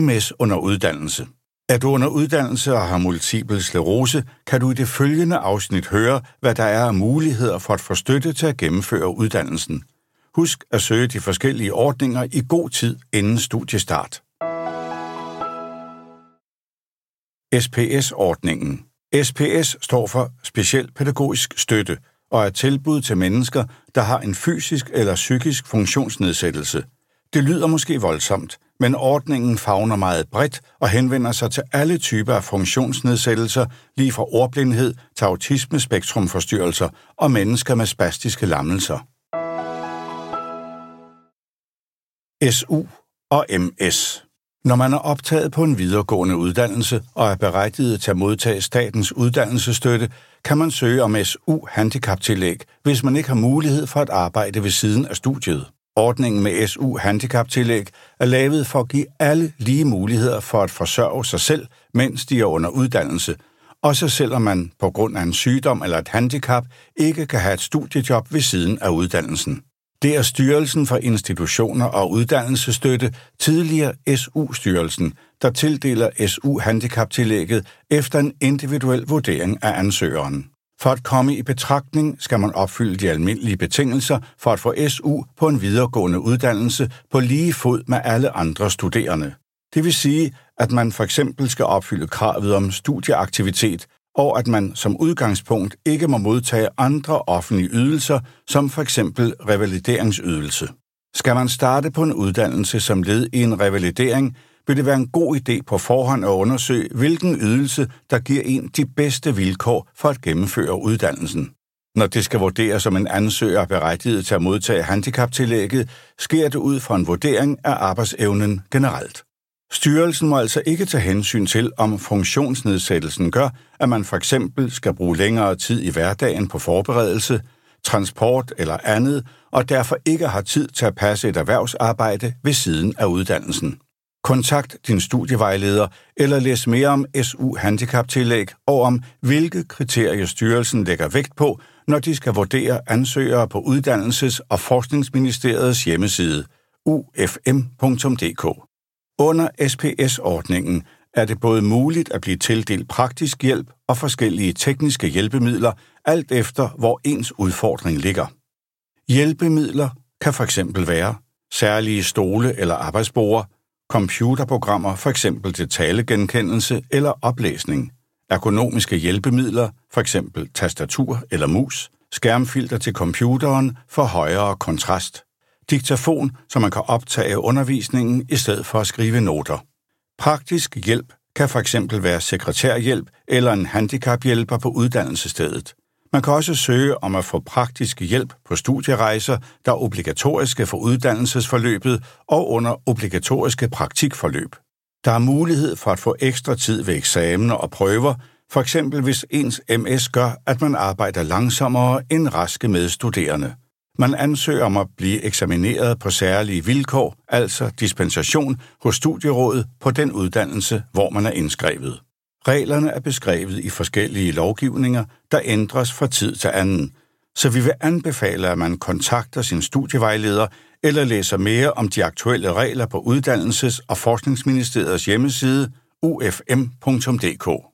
MS under uddannelse. Er du under uddannelse og har multiple sklerose, kan du i det følgende afsnit høre, hvad der er af muligheder for at få støtte til at gennemføre uddannelsen. Husk at søge de forskellige ordninger i god tid inden studiestart. SPS-ordningen. SPS står for Speciel Pædagogisk Støtte og er tilbud til mennesker, der har en fysisk eller psykisk funktionsnedsættelse. Det lyder måske voldsomt, men ordningen favner meget bredt og henvender sig til alle typer af funktionsnedsættelser, lige fra ordblindhed til autismespektrumforstyrrelser og mennesker med spastiske lammelser. SU og MS når man er optaget på en videregående uddannelse og er berettiget til at modtage statens uddannelsesstøtte, kan man søge om SU-handicaptillæg, hvis man ikke har mulighed for at arbejde ved siden af studiet. Ordningen med SU-handicaptillæg er lavet for at give alle lige muligheder for at forsørge sig selv, mens de er under uddannelse, også selvom man på grund af en sygdom eller et handicap ikke kan have et studiejob ved siden af uddannelsen. Det er Styrelsen for Institutioner og Uddannelsesstøtte, tidligere SU-styrelsen, der tildeler SU-handicaptillægget efter en individuel vurdering af ansøgeren. For at komme i betragtning skal man opfylde de almindelige betingelser for at få SU på en videregående uddannelse på lige fod med alle andre studerende. Det vil sige, at man for eksempel skal opfylde kravet om studieaktivitet, og at man som udgangspunkt ikke må modtage andre offentlige ydelser, som for eksempel revalideringsydelse. Skal man starte på en uddannelse som led i en revalidering, vil det være en god idé på forhånd at undersøge, hvilken ydelse, der giver en de bedste vilkår for at gennemføre uddannelsen. Når det skal vurderes om en ansøger er berettiget til at modtage handicaptillægget, sker det ud fra en vurdering af arbejdsevnen generelt. Styrelsen må altså ikke tage hensyn til, om funktionsnedsættelsen gør, at man for eksempel skal bruge længere tid i hverdagen på forberedelse, transport eller andet, og derfor ikke har tid til at passe et erhvervsarbejde ved siden af uddannelsen. Kontakt din studievejleder eller læs mere om SU-handicaptillæg og om, hvilke kriterier styrelsen lægger vægt på, når de skal vurdere ansøgere på Uddannelses- og Forskningsministeriets hjemmeside ufm.dk. Under SPS-ordningen er det både muligt at blive tildelt praktisk hjælp og forskellige tekniske hjælpemidler, alt efter hvor ens udfordring ligger. Hjælpemidler kan for eksempel være særlige stole eller arbejdsbord, computerprogrammer for eksempel til talegenkendelse eller oplæsning, ergonomiske hjælpemidler, for eksempel tastatur eller mus, skærmfilter til computeren for højere kontrast, diktafon, så man kan optage undervisningen i stedet for at skrive noter. Praktisk hjælp kan for eksempel være sekretærhjælp eller en handicaphjælper på uddannelsesstedet. Man kan også søge om at få praktisk hjælp på studierejser, der er obligatoriske for uddannelsesforløbet og under obligatoriske praktikforløb. Der er mulighed for at få ekstra tid ved eksamener og prøver, for eksempel hvis ens MS gør, at man arbejder langsommere end raske medstuderende. Man ansøger om at blive eksamineret på særlige vilkår, altså dispensation hos studierådet på den uddannelse, hvor man er indskrevet. Reglerne er beskrevet i forskellige lovgivninger, der ændres fra tid til anden, så vi vil anbefale, at man kontakter sin studievejleder eller læser mere om de aktuelle regler på Uddannelses- og Forskningsministeriets hjemmeside ufm.dk.